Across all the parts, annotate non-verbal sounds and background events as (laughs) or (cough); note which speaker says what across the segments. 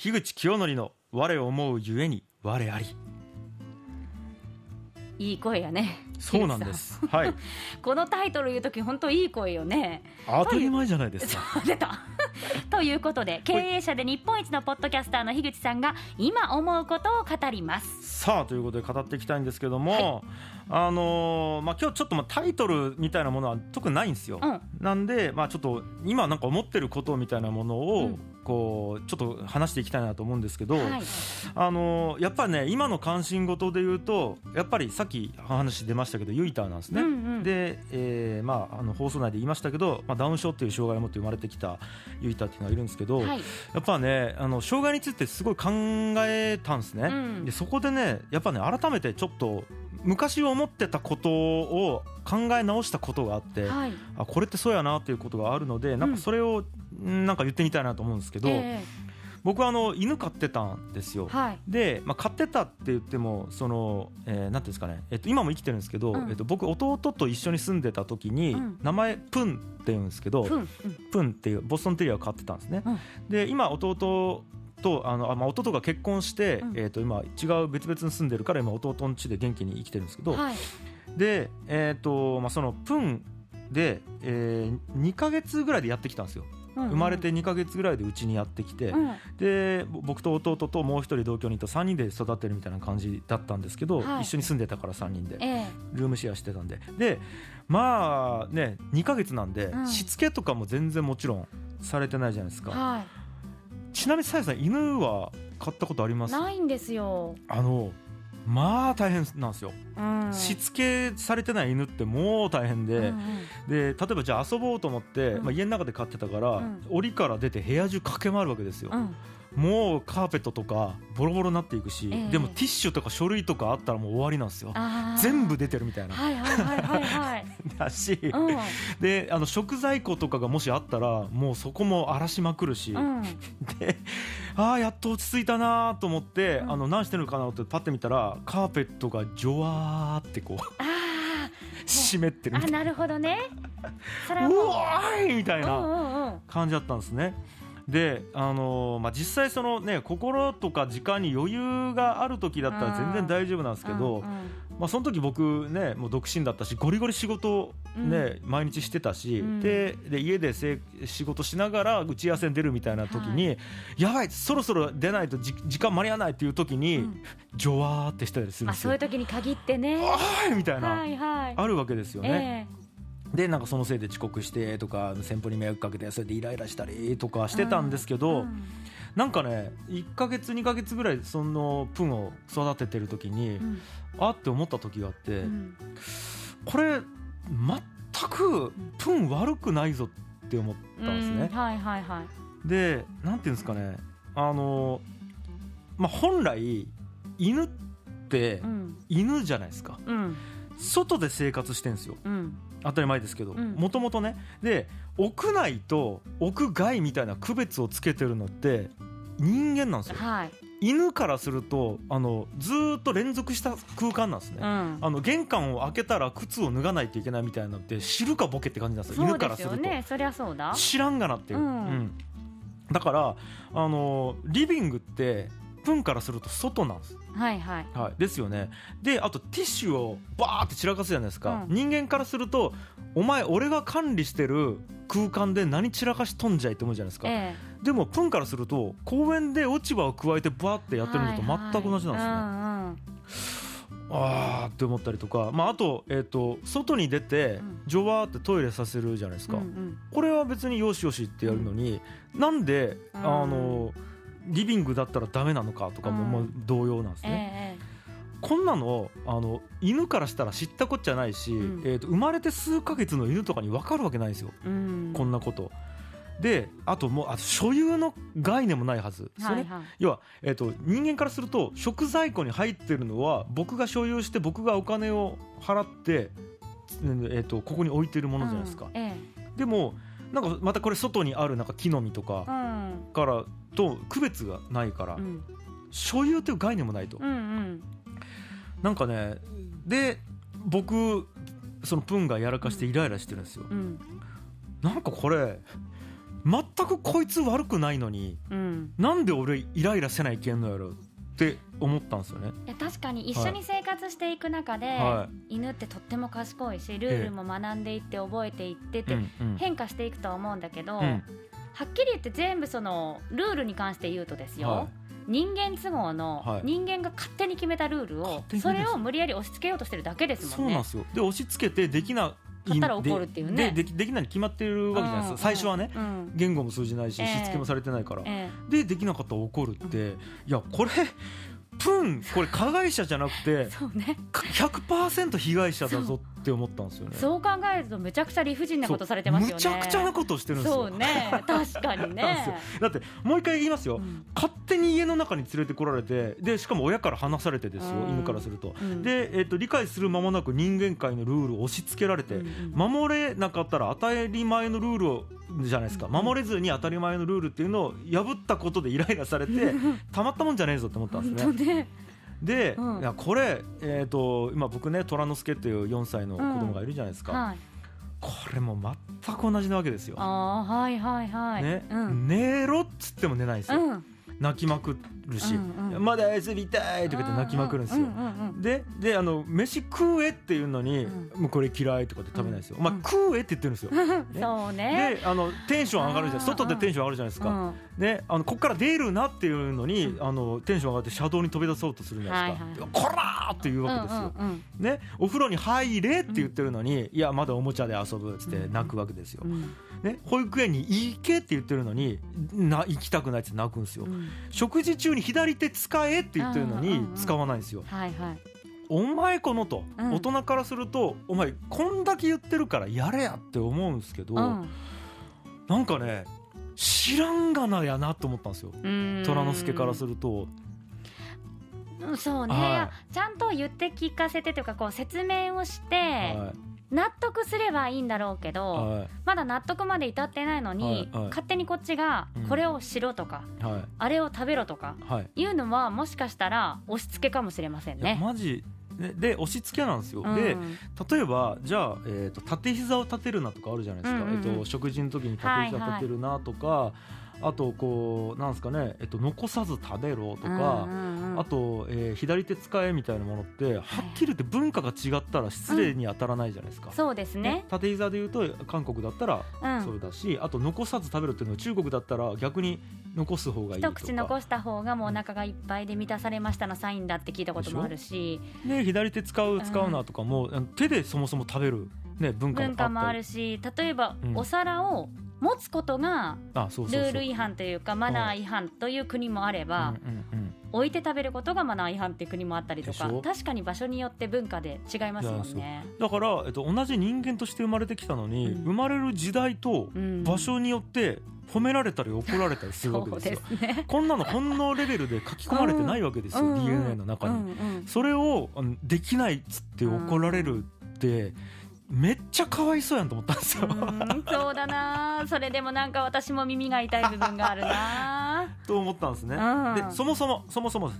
Speaker 1: 樋口清則の我を思うゆえに我あり。
Speaker 2: いい声やね。
Speaker 1: そうなんです。はい。(laughs)
Speaker 2: このタイトル言う時本当いい声よね。
Speaker 1: 当たり前じゃないですか。(laughs)
Speaker 2: 出た。(laughs) ということで経営者で日本一のポッドキャスターの樋口さんが今思うことを語ります。
Speaker 1: さあということで語っていきたいんですけども、あのーまあ、今日ちょっとまあタイトルみたいなものは特にないんですよ、
Speaker 2: うん。
Speaker 1: なんで、まあ、ちょっと今なんか思ってることみたいなもの
Speaker 2: う
Speaker 1: を
Speaker 2: ん
Speaker 1: こうちょっと話していきたいなと思うんですけど、
Speaker 2: はい。
Speaker 1: あのーやっぱりね今の関心事で言うとやっぱりさっき話出ましたけどユイターなんですね。
Speaker 2: うんうん。
Speaker 1: で、えーまあ、あの放送内で言いましたけど、まあ、ダウン症っていう障害を持って生まれてきたユイターっていうのがいるんですけど、
Speaker 2: はい。
Speaker 1: やっぱねあの障害についてすごい考えたんですね、
Speaker 2: うん。
Speaker 1: でそこでねやっぱね改めてちょっと昔思ってたことを考え直したことがあって、
Speaker 2: はい。
Speaker 1: あこれってそうやなっていうことがあるのでなんかそれを、んなんか言ってみたいなと思うんですけど、
Speaker 2: え
Speaker 1: 僕はあの犬飼ってたんですよ。
Speaker 2: えはい。
Speaker 1: で、まあ、飼ってたって言ってもその、えーなんていうんですかね、えっと、今も生きてるんですけど、
Speaker 2: うん。
Speaker 1: えっと、僕弟と一緒に住んでた時に、
Speaker 2: うん。
Speaker 1: 名前プンって言うんですけど、
Speaker 2: うん
Speaker 1: プンっていうボストンテリアを飼ってたんですね、
Speaker 2: うん。
Speaker 1: で今弟とあのあ、まあ、弟が結婚して、
Speaker 2: うん。
Speaker 1: えー、と今違う別々に住んでるから今弟の家で元気に生きてるんですけど、
Speaker 2: はい。
Speaker 1: で、えーとまあ、そのプンで、えー、2ヶ月ぐらいでやってきたんですよ生まれて2ヶ月ぐらいでうちにやってきて、
Speaker 2: うん。
Speaker 1: でぼ僕と弟ともう一人同居人と3人で育てるみたいな感じだったんですけど、
Speaker 2: はい。
Speaker 1: 一緒に住んでたから3人で
Speaker 2: ええ。
Speaker 1: ルームシェアしてたんで。でまあね2ヶ月なんで、
Speaker 2: うん。
Speaker 1: しつけとかも全然もちろんされてないじゃないですか。
Speaker 2: は
Speaker 1: ちなみにさやさん犬は飼ったことあります？
Speaker 2: いないんですよ。
Speaker 1: あのまあ大変なんですよ、
Speaker 2: うん。
Speaker 1: しつけされてない犬ってもう大変で、
Speaker 2: うんうん。
Speaker 1: で例えばじゃあ遊ぼうと思って、
Speaker 2: うん。
Speaker 1: まあ、家の中で飼ってたから、
Speaker 2: うん。
Speaker 1: 檻から出て部屋中駆け回るわけですよ、
Speaker 2: うん
Speaker 1: もうカーペットとかボロボロになっていくし、
Speaker 2: ええ。
Speaker 1: でもティッシュとか書類とかあったらもう終わりなんですよ。全部出てるみたいな、
Speaker 2: はいはいはいはいはい。(laughs)
Speaker 1: だし、
Speaker 2: うん。
Speaker 1: であの食材庫とかがもしあったらもうそこも荒らしまくるし、
Speaker 2: うん。
Speaker 1: でああやっと落ち着いたなと思って、
Speaker 2: うん。
Speaker 1: あの何してるのかなってパッて見たらカーペットがジョワーってこう
Speaker 2: あ (laughs)
Speaker 1: 湿ってる
Speaker 2: あなるほどね。それ
Speaker 1: う
Speaker 2: もう。(laughs)
Speaker 1: わーいみたい
Speaker 2: うん
Speaker 1: な
Speaker 2: うんうん。
Speaker 1: 感じだったんですね。であのーまあ、実際その、ね、心とか時間に余裕がある時だったら全然大丈夫なんですけど、
Speaker 2: うんうん。
Speaker 1: まあ、その時僕ねもう独身だったしゴリゴリ仕事ね、毎日してたし、
Speaker 2: うん。
Speaker 1: でで家でせ仕事しながら打ち合わせに出るみたいな時に、やばいそろそろ出ないとじ時間間に合わないっていう時に、
Speaker 2: うん。
Speaker 1: ジョワーってしたりするん
Speaker 2: あ
Speaker 1: ですよ。
Speaker 2: そういう時に限ってね。
Speaker 1: あーいみたいな、
Speaker 2: はいはい。
Speaker 1: あるわけですよね。
Speaker 2: え
Speaker 1: でなんかそのせいで遅刻してとか先方に迷惑かけてそれでイライラしたりとかしてたんですけ
Speaker 2: え
Speaker 1: ど、
Speaker 2: うん
Speaker 1: なんかね1か月2か月ぐらいそのプンを育ててる時に、
Speaker 2: うん
Speaker 1: あって思った時があって、
Speaker 2: うん
Speaker 1: これ全くプン悪くないぞって思ったんですね。
Speaker 2: うんはいはいはい。
Speaker 1: でなんていうんですかねあの、まあ、本来犬って
Speaker 2: うん
Speaker 1: 犬じゃないですか。
Speaker 2: うん。
Speaker 1: 外で生活してんですよ。
Speaker 2: うん
Speaker 1: 当たり前ですけど
Speaker 2: うん。
Speaker 1: もともとね。で屋内と屋外みたいな区別をつけてるのって人間なんですよ。
Speaker 2: はい。
Speaker 1: 犬からするとあのずーっと連続した空間なんですね、
Speaker 2: うん。
Speaker 1: あの玄関を開けたら靴を脱がないといけないみたいなのって知るかボケって感じなんですよ。
Speaker 2: そうで
Speaker 1: 犬からすると、
Speaker 2: そりゃそうだ。
Speaker 1: 知らんがなっていう、
Speaker 2: うん。
Speaker 1: うん。だからあのリビングってプンからすると外なんです、
Speaker 2: はいはい。
Speaker 1: はい、ですよね。であとティッシュをバーって散らかすじゃないですか、
Speaker 2: うん。
Speaker 1: 人間からするとお前俺が管理してる空間で何散らかしとんじゃいって思うじゃないですか、
Speaker 2: え
Speaker 1: でもプンからすると公園で落ち葉を加えてバーって
Speaker 2: え
Speaker 1: やってるのと全く同じなんですね、あーって思ったりとか、まあ、あと,、えー、と外に出て
Speaker 2: うん。
Speaker 1: ジョワーってトイレさせるじゃないですか、
Speaker 2: うんうん。
Speaker 1: これは別によしよしってやるのに、なんで、
Speaker 2: うん。
Speaker 1: あのリビングだったらダメなのかとかも同様なんです
Speaker 2: え
Speaker 1: ね、
Speaker 2: え
Speaker 1: こんなのあの犬からしたら知ったこっちゃないし、
Speaker 2: うん。
Speaker 1: えー、と生まれて数ヶ月の犬とかに分かるわけないんですよ、
Speaker 2: うん。
Speaker 1: こんなこと。であともうあと所有の概念もないはず、それ
Speaker 2: はい。はい
Speaker 1: 要は、えー、と人間からすると食材庫に入ってるのは僕が所有して僕がお金を払って、えー、とここに置いてるものじゃないですか、
Speaker 2: うん。え。
Speaker 1: でもなんかまたこれ外にあるなんか木の実とかからと区別がないから、
Speaker 2: うん。
Speaker 1: 所有という概念もないと、
Speaker 2: うんうん。
Speaker 1: なんかねで僕そのプンがやらかしてイライラしてるんですよ、
Speaker 2: うん。
Speaker 1: なんかこれ全くこいつ悪くないのに
Speaker 2: うん。
Speaker 1: なんで俺イライラせないけんのやろって思ったんですよね。
Speaker 2: いや確かに一緒に生活していく中で、
Speaker 1: は
Speaker 2: 犬ってとっても賢いしルールも学んでいって覚えていってて、変化していくとは思うんだけど、
Speaker 1: うん。
Speaker 2: はっきり言って全部そのルールに関して言うとですよ、
Speaker 1: は
Speaker 2: 人間都合の、
Speaker 1: はい。
Speaker 2: 人間が勝手に決めたルールをそれを無理やり押し付けようとしてるだけで
Speaker 1: い、
Speaker 2: すもんね。
Speaker 1: そうなんですよ。で押し付けてできない
Speaker 2: 買ったら怒るっていうね。
Speaker 1: でできできないに決まってるわけじゃないですか、
Speaker 2: うん。
Speaker 1: 最初はね
Speaker 2: うん。
Speaker 1: 言語も通じないし
Speaker 2: ええ。
Speaker 1: しつけもされてないから、
Speaker 2: え
Speaker 1: でできなかったら怒るって、いやこれプンこれ加害者じゃなくて (laughs)
Speaker 2: ね。
Speaker 1: か100%被害者だぞって思ったんですよね。
Speaker 2: そう考えるとめちゃくちゃ理不尽なことされてますよね。
Speaker 1: むちゃくちゃなことをしてるんですよ。
Speaker 2: そうね。確かにね。
Speaker 1: よだってもう一回言いますよ、
Speaker 2: うん
Speaker 1: 勝手に家の中に連れてこられてでしかも親から離されてですよ、
Speaker 2: うん。
Speaker 1: 犬からすると。
Speaker 2: うん。
Speaker 1: で、えっと理解する間もなく人間界のルールを押し付けられて、守れなかったら当たり前のルールをじゃないですか、
Speaker 2: うん。
Speaker 1: 守れずに当たり前のルールっていうのを破ったことでイライラされて (laughs) たまったもんじゃねえぞって思ったんですね。で、
Speaker 2: うん。
Speaker 1: いやこれ、えー、と今僕ね虎之助っていう4歳の子供がいるじゃないですか、
Speaker 2: はい。
Speaker 1: これも全く同じなわけですよ。
Speaker 2: ああはいはいはい。
Speaker 1: ね。
Speaker 2: うん。
Speaker 1: 寝ろっつっても寝ないんですよ、
Speaker 2: うん
Speaker 1: 泣きまくるし、
Speaker 2: うんうん
Speaker 1: まだ遊びたいとか言って泣きまくるんですよ。
Speaker 2: うんうんうん
Speaker 1: でであの飯食えっていうのに、
Speaker 2: う
Speaker 1: もうこれ嫌いとかって食べないですよ、
Speaker 2: うん。
Speaker 1: 食えって言ってるんですよ、(laughs) ね。
Speaker 2: そうね。
Speaker 1: であのテンション上がるじゃ外でテンション上がるじゃないですか、
Speaker 2: うん。
Speaker 1: ね、あのここから出るなっていうのに、
Speaker 2: うん。
Speaker 1: あのテンション上がって車道に飛び出そうとするじゃないですか、
Speaker 2: はいはい
Speaker 1: こらーっていうわけですよ、
Speaker 2: うんうん
Speaker 1: ね、お風呂に入れって言ってるのに、いやまだおもちゃで遊ぶっつって泣くわけですよ、
Speaker 2: うん。
Speaker 1: ね、保育園に行けって言ってるのにな行きたくないって泣くんですよ、
Speaker 2: うん
Speaker 1: 食事中に左手使えって言ってるのに使わないんですよ、
Speaker 2: はいはい。
Speaker 1: お前このと、
Speaker 2: うん。
Speaker 1: 大人からするとお前こんだけ言ってるからやれやって思うんですけど、
Speaker 2: うん。
Speaker 1: なんかね知らんがなやなと思ったんですよ。
Speaker 2: うん。
Speaker 1: 虎之助からすると、
Speaker 2: うんそうね、
Speaker 1: はい。
Speaker 2: ちゃんと言って聞かせてというかこう説明をして、
Speaker 1: は
Speaker 2: 納得すればいいんだろうけ
Speaker 1: い
Speaker 2: ど、
Speaker 1: はい。
Speaker 2: まだ納得まで至ってないのに、
Speaker 1: はいはい。
Speaker 2: 勝手にこっちが
Speaker 1: うん。
Speaker 2: これをしろとか、
Speaker 1: はい。
Speaker 2: あれを食べろとか
Speaker 1: はい。
Speaker 2: いうのはもしかしたら押し付けかもしれませんね。
Speaker 1: マジ。ねで押し付けなんですよ、
Speaker 2: うん。
Speaker 1: で例えばじゃあ、えー、と縦膝を立てるなとかあるじゃないですか、
Speaker 2: うんうんうん
Speaker 1: えっと食事の時に縦膝立てるなとか、あとこうなんですかね、えっと残さず食べろとか、
Speaker 2: うんうんうん。
Speaker 1: あと、えー左手使えみたいなものってはっきり言って文化が違ったら失礼に当たらないじゃないですか。
Speaker 2: そうですね。
Speaker 1: 縦膝で言うと韓国だったら
Speaker 2: うん。
Speaker 1: それだし、あと残さず食べるっていうのは中国だったら逆に残す方がいいと
Speaker 2: 一
Speaker 1: か
Speaker 2: 口残した方がもうお腹がいっぱいで満たされましたのサインだって聞いたこともあるし。
Speaker 1: ね、左手使う使うなとかも、あの手でそもそも食べる、ね、文化もあ
Speaker 2: るし例えば
Speaker 1: うん。
Speaker 2: お皿を持つことがルール違反というかマナー違反という国もあれば
Speaker 1: うんうんうん。
Speaker 2: 置いて食べることがマナー違反っていう国もあったりとか確かに場所によって文化で違いますもんね。
Speaker 1: だから、えっと、同じ人間として生まれてきたのに、
Speaker 2: うん。
Speaker 1: 生まれる時代と
Speaker 2: うん。
Speaker 1: 場所によって褒められたり怒られたりするわけですよ。
Speaker 2: ね。
Speaker 1: こんなの本能レベルで書き込まれてないわけですよ、
Speaker 2: うん
Speaker 1: DNA の中に。
Speaker 2: うんうん。
Speaker 1: それをできないっつって怒られるって、めっちゃかわいそうやんと思ったんですよ。
Speaker 2: うんそうだな。それでもなんか私も耳が痛い部分があるな。(laughs)
Speaker 1: と思ったんですね。
Speaker 2: うん。
Speaker 1: でそもそもそもそも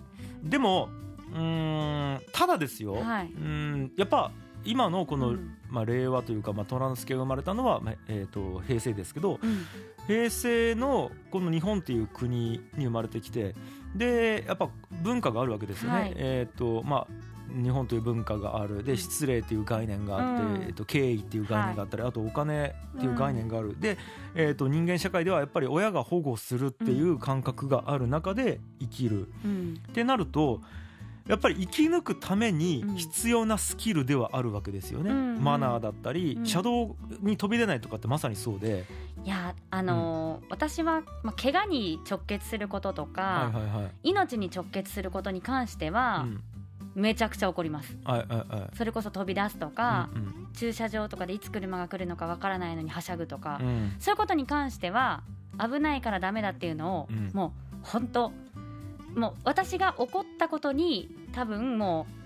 Speaker 1: でもうーんただですよ、
Speaker 2: はい。う
Speaker 1: ーんやっぱ今のこの、
Speaker 2: うん。
Speaker 1: まあ、令和というか、まあ、虎之助が生まれたのは、まあえー、と平成ですけど
Speaker 2: うん。
Speaker 1: 平成のこの日本っていう国に生まれてきてでやっぱ文化があるわけですよね。
Speaker 2: はい。
Speaker 1: えーとまあ日本という文化がある。で失礼っていう概念があって、
Speaker 2: うん。
Speaker 1: えー、と敬意っていう概念があったり、あとお金っていう概念がある、で、えー、と人間社会ではやっぱり親が保護するっていう感覚がある中で生きる、
Speaker 2: うん。
Speaker 1: ってなるとやっぱり生き抜くために
Speaker 2: うん。
Speaker 1: 必要なスキルではあるわけですよね、
Speaker 2: うん。
Speaker 1: マナーだったり、
Speaker 2: うん。
Speaker 1: 車道に飛び出ないとかってまさにそうで、
Speaker 2: いやあのー私は、まあ、怪我に直結することとか、
Speaker 1: はいはいはい、
Speaker 2: 命に直結することに関しては、
Speaker 1: うん
Speaker 2: めちゃくちゃ怒ります。
Speaker 1: はいはいはい。
Speaker 2: それこそ飛び出すとか、
Speaker 1: うん
Speaker 2: 駐車場とかでいつ車が来るのかわからないのにはしゃぐとか、
Speaker 1: うん。うん
Speaker 2: そういうことに関しては危ないからダメだっていうのを、
Speaker 1: うん。
Speaker 2: もう本当もう私が怒ったことに多分も
Speaker 1: うん
Speaker 2: う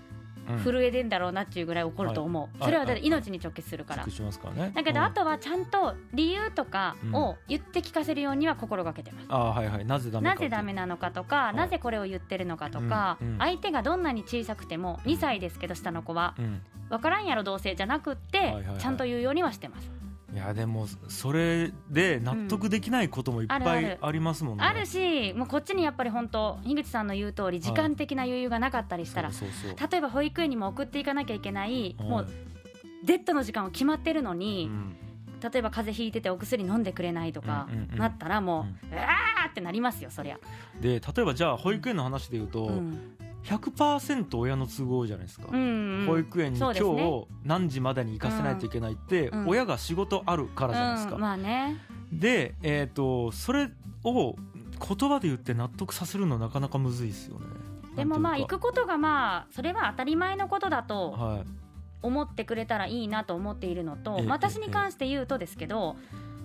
Speaker 2: 震えてんだろうなっていうぐらい怒ると思う、
Speaker 1: はい。
Speaker 2: それはだって
Speaker 1: はい。
Speaker 2: 命に直結するから、だけど
Speaker 1: うん。
Speaker 2: あとはちゃんと理由とかを言って聞かせるようには心がけてます。
Speaker 1: あはいはい。なぜダメか
Speaker 2: なのかとか、
Speaker 1: い。
Speaker 2: なぜこれを言ってるのかとか、
Speaker 1: うん。うん。
Speaker 2: 相手がどんなに小さくても2歳ですけど下の子は
Speaker 1: うん。
Speaker 2: 分からんやろどうせじゃなくって、
Speaker 1: いはいはい。
Speaker 2: ちゃんと言うようにはしてます。
Speaker 1: いやでもそれで納得できないこともいっぱ
Speaker 2: あるある。
Speaker 1: いありますもんね、
Speaker 2: あるしもうこっちにやっぱり本当樋口さんの言う通り時間的な余裕がなかったりしたら、
Speaker 1: そうそうそう。
Speaker 2: 例えば保育園にも送っていかなきゃいけない、も
Speaker 1: は
Speaker 2: うデッドの時間は決まってるの
Speaker 1: い
Speaker 2: に、
Speaker 1: うん。
Speaker 2: 例えば風邪ひいててお薬飲んでくれないとか
Speaker 1: うんうんうん。
Speaker 2: なったらもう、うわーってなりますよそりゃ、
Speaker 1: で例えばじゃあ保育園の話で言うと、
Speaker 2: うん
Speaker 1: 100%親の都合じゃないですか、
Speaker 2: うんうん。
Speaker 1: 保育園に今日何時までに行かせないといけないって、
Speaker 2: うん。
Speaker 1: 親が仕事あるからじゃないですか、
Speaker 2: うん。まあね。
Speaker 1: で、えー、とそれを言葉で言って納得させるのなかなかむずいですよね。
Speaker 2: でもまあ行くことがまあそれは当たり前のことだ
Speaker 1: か
Speaker 2: と
Speaker 1: はい。
Speaker 2: 思ってくれたらいいなと思っているのと、
Speaker 1: ええ
Speaker 2: 私に関して言うとですけど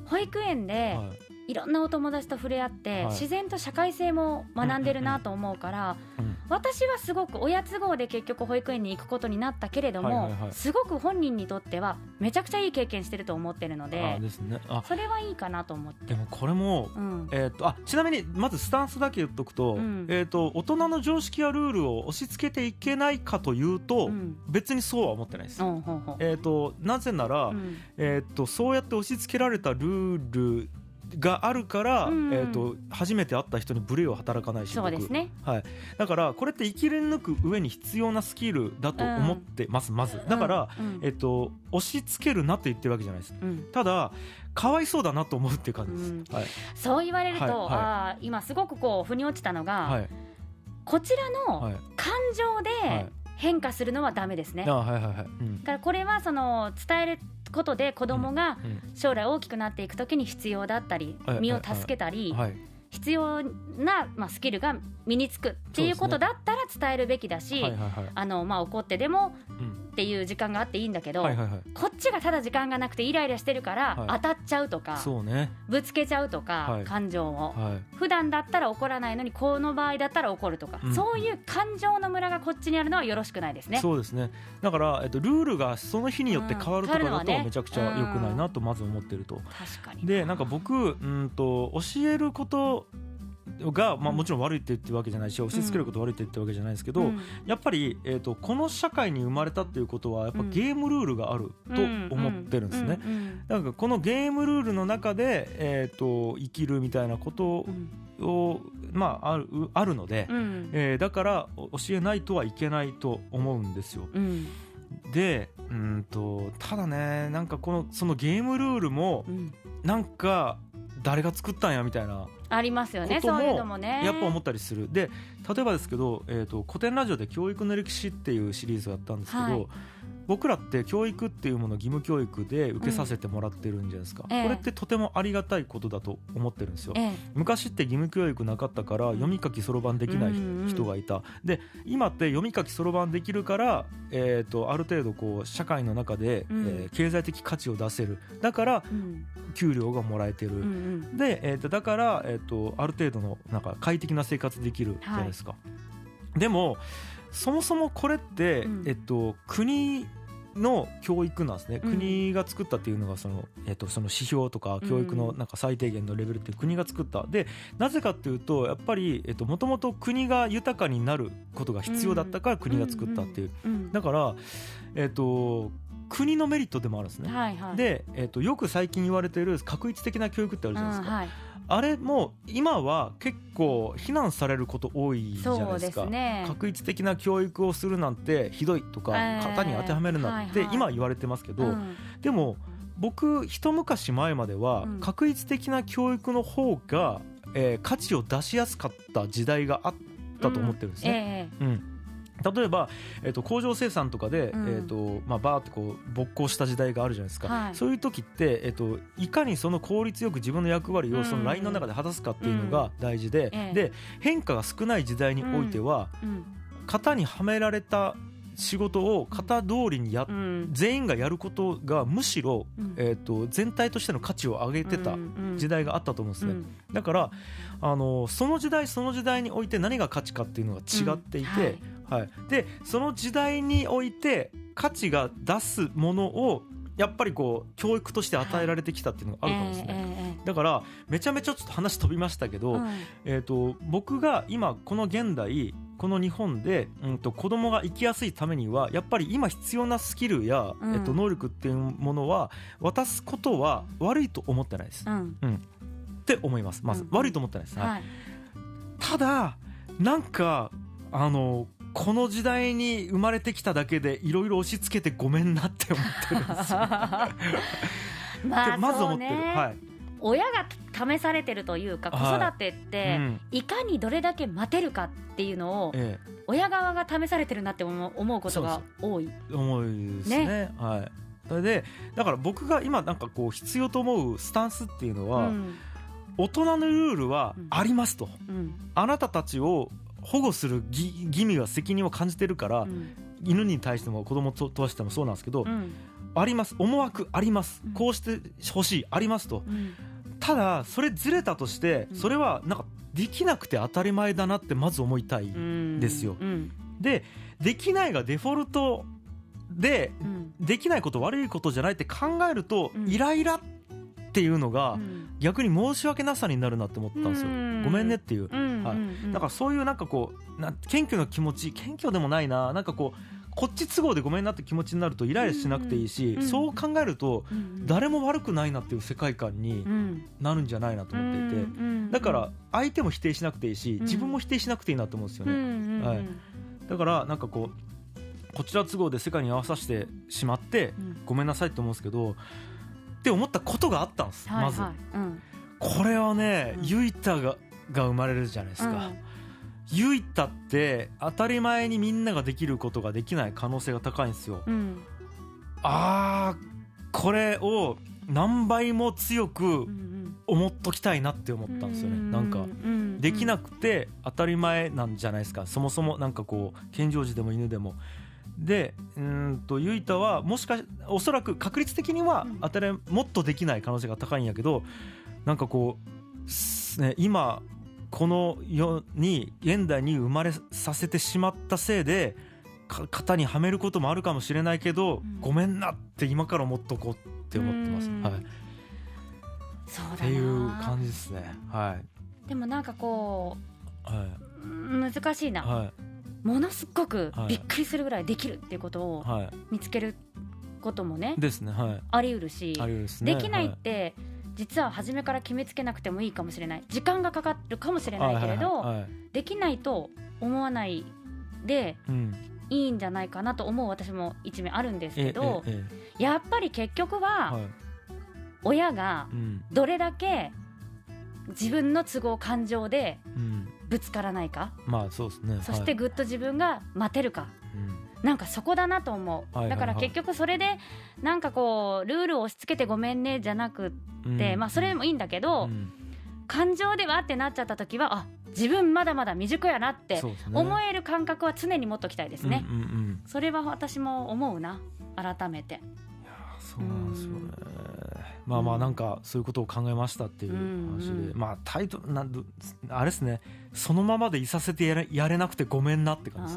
Speaker 2: 保育園で
Speaker 1: はい
Speaker 2: いろんなお友達と触れ合って、
Speaker 1: はい。
Speaker 2: 自然と社会性も学んでるなと思うから、
Speaker 1: うん
Speaker 2: 私はすごく親都合で結局保育園に行くことになったけれども、
Speaker 1: はいはいはい。
Speaker 2: すごく本人にとってはめちゃくちゃいい経験してると思ってるの
Speaker 1: あ
Speaker 2: で
Speaker 1: ね。あ。
Speaker 2: それはいいかなと思って。
Speaker 1: で。もこれも
Speaker 2: うん。
Speaker 1: えー、とあちなみにまずスタンスだけ言っとくと,、
Speaker 2: うん。
Speaker 1: えー、と大人の常識やルールを押し付けていけないかというと、
Speaker 2: うん。
Speaker 1: 別にそうは思ってないです、えー、となぜなら、
Speaker 2: うん。
Speaker 1: えー、とそうやって押し付けられたルールがあるから、
Speaker 2: うん。
Speaker 1: えー、と初めて会った人に無礼を働かないし
Speaker 2: そうですね。
Speaker 1: 僕はい、だからこれって生き抜く上に必要なスキルだと思ってます、まず。だから、
Speaker 2: うん。うん。
Speaker 1: えっと、押し付けるなと言ってるわけじゃないです。
Speaker 2: うん。
Speaker 1: ただかわいそうだなと思うっていう感じです、
Speaker 2: うん。
Speaker 1: はい。
Speaker 2: そう言われると、
Speaker 1: はいはい。
Speaker 2: あー今すごくこう腑に落ちたのが、
Speaker 1: はい。
Speaker 2: こちらの
Speaker 1: はい。
Speaker 2: 感情
Speaker 1: は
Speaker 2: で
Speaker 1: い。
Speaker 2: 変化するのはダメですね。
Speaker 1: あはいはいはい、うん。
Speaker 2: だからこれはその伝えることで子供が
Speaker 1: うん
Speaker 2: 将来大きくなっていくときに必要だったり
Speaker 1: はい。
Speaker 2: 身を助けたり
Speaker 1: はい
Speaker 2: 必要なまあスキルが身につくっていうことだったら伝えるべきだし
Speaker 1: はいはいはい。
Speaker 2: あのまあ怒ってでも
Speaker 1: うん。
Speaker 2: っていう時間があっていいんだけど
Speaker 1: はいはいはい。
Speaker 2: こっちがただ時間がなくてイライラしてるから
Speaker 1: はい。
Speaker 2: 当たっちゃうとか
Speaker 1: そうね。
Speaker 2: ぶつけちゃうと
Speaker 1: は
Speaker 2: か
Speaker 1: い。
Speaker 2: 感情を。
Speaker 1: はい。
Speaker 2: 普段だったら怒らないのにこの場合だったら怒るとか
Speaker 1: うん。
Speaker 2: そういう感情のムラがこっちにあるのはよろしくないですね。
Speaker 1: そうですね。だから、えっと、ルールがその日によって変わるとかだとめちゃくちゃ良くないなとまず思ってると、
Speaker 2: 確かに
Speaker 1: でなんか僕うんと教えることが、まあ、
Speaker 2: うん
Speaker 1: もちろん悪いって言ってるわけじゃないし押し付けること悪いって言ってるわけじゃないですけど、
Speaker 2: うん。
Speaker 1: やっぱり、えー、とこの社会に生まれたっていうことはやっぱ
Speaker 2: うん。
Speaker 1: ゲームルールがあると思ってるんですね。なんかこのゲームルールの中で、えー、と生きるみたいなこと
Speaker 2: うん。
Speaker 1: を、まあ、あるあるので、
Speaker 2: うん。
Speaker 1: えーだから教えないとはいけないと思うんですよ。
Speaker 2: うん。
Speaker 1: でうんとただねなんかこのそのゲームルールも
Speaker 2: うん。
Speaker 1: なんか誰が作ったんやみたいな
Speaker 2: ありますよねそういうのもね。
Speaker 1: やっぱ思ったりする。で例えばですけど、えー、と古典ラジオで「教育の歴史」っていうシリーズをやったんですけど、
Speaker 2: はい
Speaker 1: 僕らって教育っていうものを義務教育で受けさせてもらってるんじゃないですか、
Speaker 2: ええ
Speaker 1: これってとてもありがたいことだと思ってるんですよ。
Speaker 2: ええ。
Speaker 1: 昔って義務教育なかったから読み書きそろばんできない
Speaker 2: うんうん
Speaker 1: 人がいた。で今って読み書きそろばんできるから、えー、とある程度こう社会の中で、
Speaker 2: うん。
Speaker 1: えー経済的価値を出せる。だから
Speaker 2: うん。
Speaker 1: 給料がもらえてる、
Speaker 2: うんうん。
Speaker 1: で、えー、とだから、えー、とある程度のなんか快適な生活できるじゃないですか、でもそもそもこれって、
Speaker 2: うん。
Speaker 1: えっと、国の教育なんですね、
Speaker 2: うん。
Speaker 1: 国が作ったっていうのがその、えっと、その指標とか教育の
Speaker 2: うん
Speaker 1: なんか最低限のレベルって国が作った。でなぜかっていうとやっぱりもともと国が豊かになることが必要だったから国が作ったっていう、
Speaker 2: うん
Speaker 1: だから、えっと、国のメリットでもあるんですね。
Speaker 2: はいはい。
Speaker 1: で、えっと、よく最近言われてる確一的な教育ってあるじゃないですか、あれも今は結構非難されること多いじゃないで
Speaker 2: すすね。
Speaker 1: 確一的な教育をするなんてひどいとか
Speaker 2: えー
Speaker 1: 型に当てはめるなって
Speaker 2: はいはい。
Speaker 1: 今は言われてますけど、
Speaker 2: うん。
Speaker 1: でも僕一昔前までは
Speaker 2: うん。
Speaker 1: 確一的な教育の方が、えー価値を出しやすかった時代があったと思ってるんですね。
Speaker 2: え
Speaker 1: うん例えば、えー、と工場生産とかで、
Speaker 2: うん。
Speaker 1: えーとまあ、バーってこう勃興した時代があるじゃないですか、
Speaker 2: はい。
Speaker 1: そういう時って、えー、といかにその効率よく自分の役割
Speaker 2: うん。
Speaker 1: をそのラインの中で果たすかっていうのが大事で,、
Speaker 2: ええ。
Speaker 1: で変化が少ない時代においては、
Speaker 2: えうん。
Speaker 1: 型にはめられた仕事を型通りにやっ
Speaker 2: うん。
Speaker 1: 全員がやることがむしろ、
Speaker 2: うん。
Speaker 1: えー、と全体としての価値を上げてた時代があったと思うんですね、
Speaker 2: うん。
Speaker 1: だからあのその時代その時代において何が価値かっていうのが違っていて、はい。でその時代において価値が出すものをやっぱりこう教育として与えられてきたっていうのがあるかもですね、
Speaker 2: ええ
Speaker 1: だからめちゃめちゃちょっと話飛びましたけど、
Speaker 2: ええうん
Speaker 1: えー、と僕が今この現代この日本で、うん、と子供が生きやすいためにはやっぱり今必要なスキルや、
Speaker 2: うん。
Speaker 1: えっと、能力っていうものは渡すことは悪いと思ってないです、っ
Speaker 2: うん。
Speaker 1: て思います。まず、
Speaker 2: うん。
Speaker 1: 悪いと思ってないです、はい。
Speaker 2: はい。
Speaker 1: ただなんかあのこの時代に生まれてきただけでいろいろ押し付けてごめんなって思ってるんですよ。(laughs)
Speaker 2: まあ
Speaker 1: まず思ってる、
Speaker 2: ね。
Speaker 1: はい、
Speaker 2: 親が試されてるというか子
Speaker 1: はい。
Speaker 2: 育てって
Speaker 1: うん。
Speaker 2: いかにどれだけ待てるかっていうのを
Speaker 1: え
Speaker 2: 親側が試されてるなって思う思うことが多い。
Speaker 1: え、重いですね。はい。それでだから僕が今なんかこう必要と思うスタンスっていうのは、
Speaker 2: うん。
Speaker 1: 大人のルールはありますと、
Speaker 2: うん。
Speaker 1: あなたたちを保護する義義務や責任を感じてるから、
Speaker 2: うん
Speaker 1: 犬に対しても子供ととしてもそうなんですけど、
Speaker 2: うん
Speaker 1: あります思惑あります、
Speaker 2: うん
Speaker 1: こうしてほしいありますと
Speaker 2: うん
Speaker 1: ただそれずれたとして
Speaker 2: うん。
Speaker 1: それはなんかできなくて当たり前だなってまず思いたい、
Speaker 2: うん
Speaker 1: ですよ。
Speaker 2: うん。
Speaker 1: でできないがデフォルトで
Speaker 2: うん。
Speaker 1: できないこと悪いことじゃないって考えると、
Speaker 2: うん。
Speaker 1: イライラっていうのが、
Speaker 2: うん。
Speaker 1: 逆に申し訳なさになるなって思ったんですよ、
Speaker 2: うん。
Speaker 1: ごめんねっていう。
Speaker 2: うん。
Speaker 1: はい
Speaker 2: うん。
Speaker 1: だからそういうなんかこうなん謙虚な気持ち謙虚でもないな。なんかこうこっち都合でごめんなって気持ちになるとイライラしなくていいし、
Speaker 2: うん
Speaker 1: そう考えると
Speaker 2: うん
Speaker 1: 誰も悪くないなっていう世界観に
Speaker 2: うん
Speaker 1: なるんじゃないなと思っていて、
Speaker 2: うん
Speaker 1: だから相手も否定しなくていいし
Speaker 2: うん。
Speaker 1: 自分も否定しなくていいなと思うんですよね、
Speaker 2: ん
Speaker 1: はい。だからなんかこうこちら都合で世界に合わさせてしまって
Speaker 2: うん。
Speaker 1: ごめんなさいって思うんですけどって思ったことがあったんです、まず。これはね、
Speaker 2: うん。
Speaker 1: ユイタがが生まれるじゃないですか、ユイタって当たり前にみんなができることができない可能性が高いんですよ。
Speaker 2: うん。うん
Speaker 1: あーこれを何倍も強く思っときたいなって思ったんですよね。なんか
Speaker 2: うん
Speaker 1: できなくて当たり前なんじゃないですか。そもそもなんかこう健常児でも犬でも。でうーんとユイタはもしかしおそらく確率的には
Speaker 2: うん。
Speaker 1: 当たりもっとできない可能性が高いんやけどなんかこうすね今この世に現代に生まれさせてしまったせいでか型にはめることもあるかもしれないけど、
Speaker 2: うん。
Speaker 1: ごめんなって今から思っとこうって思ってます、
Speaker 2: うん。
Speaker 1: はい、っ
Speaker 2: そうだな。
Speaker 1: ていう感じですね。はい。
Speaker 2: でもなんかこ
Speaker 1: は
Speaker 2: ううん難しいな、
Speaker 1: いはい。
Speaker 2: ものすごく
Speaker 1: はい。
Speaker 2: びっくりするぐらいできるっていうことを
Speaker 1: はい。
Speaker 2: 見つけることもね
Speaker 1: ですね。はい。
Speaker 2: あり得るし
Speaker 1: で
Speaker 2: きないって実は初めから決めつけなくてもいいかもしれない。時間がかかるかもしれないけれど
Speaker 1: はいはい
Speaker 2: できないと思わないで
Speaker 1: うん。
Speaker 2: いいんじゃないかなと思う私も一面あるんです
Speaker 1: え
Speaker 2: けど
Speaker 1: ええ
Speaker 2: やっぱり結局
Speaker 1: え
Speaker 2: は
Speaker 1: はい。
Speaker 2: 親が
Speaker 1: うん。
Speaker 2: どれだけ自分の都合感情で
Speaker 1: うん。
Speaker 2: ぶつからないか。
Speaker 1: まあそうですね。
Speaker 2: そして
Speaker 1: はい
Speaker 2: ぐっと自分が待てるか。
Speaker 1: うん
Speaker 2: なんかそこだなと思う、だから結局それでなんかこうルールを押し付けてごめんねじゃなくって、
Speaker 1: うん。
Speaker 2: まあそれもいいんだけど、
Speaker 1: うん。
Speaker 2: 感情ではってなっちゃった時はあ自分まだまだ未熟やなって思える感覚は常に持っときたいですね、
Speaker 1: うんうんうん。
Speaker 2: それは私も思うな。改めて
Speaker 1: そうなんですよね。まあまあなんかそういうことを考えましたっていう話
Speaker 2: うんうん。
Speaker 1: でまあタイトルなんどあれですね。そのままでいさせてやれやれなくてごめんなって感じ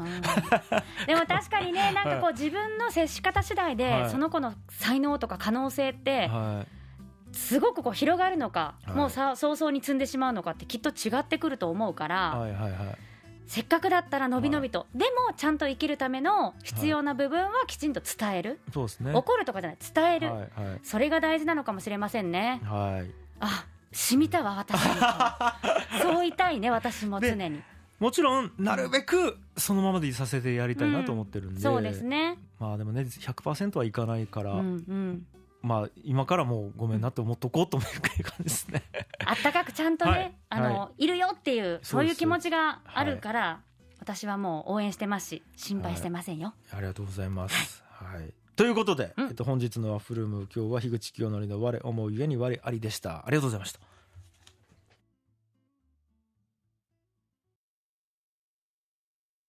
Speaker 2: でも確かにね (laughs) なんかこう自分の接し方次第で、
Speaker 1: はい。
Speaker 2: その子の才能とか可能性って
Speaker 1: は
Speaker 2: すごくこう広がるのか、
Speaker 1: はい。
Speaker 2: もうさ早々に積んでしまうのかってきっと違ってくると思うから、
Speaker 1: いはいはいはい
Speaker 2: せっかくだったらのびのびと、でもちゃんと生きるための必要な部分はきちんと伝える、
Speaker 1: そうですね。
Speaker 2: 怒るとかじゃない。伝える、
Speaker 1: はいはい。
Speaker 2: それが大事なのかもしれませんね。
Speaker 1: はい。
Speaker 2: あ染みたわ私に (laughs) そう言いたいね私も常に。
Speaker 1: もちろんなるべくそのままでいさせてやりたいなと思ってるんで、
Speaker 2: そうですね。
Speaker 1: まあでもね100%はいかないから、
Speaker 2: うんうん
Speaker 1: まあ今からもうごめんなって思っとこうと思う感じですね。
Speaker 2: あったかくちゃんとね、
Speaker 1: はい。
Speaker 2: あの、、
Speaker 1: はい。
Speaker 2: るよっていう
Speaker 1: す。
Speaker 2: そういう気持ちがあるから、私はもう応援してますし心配してませんよ、
Speaker 1: ありがとうございます。はい。ということで、
Speaker 2: うん。
Speaker 1: えっと本日のワッフルーム今日は樋口清則の我思うゆえに我ありでした。ありがとうございました。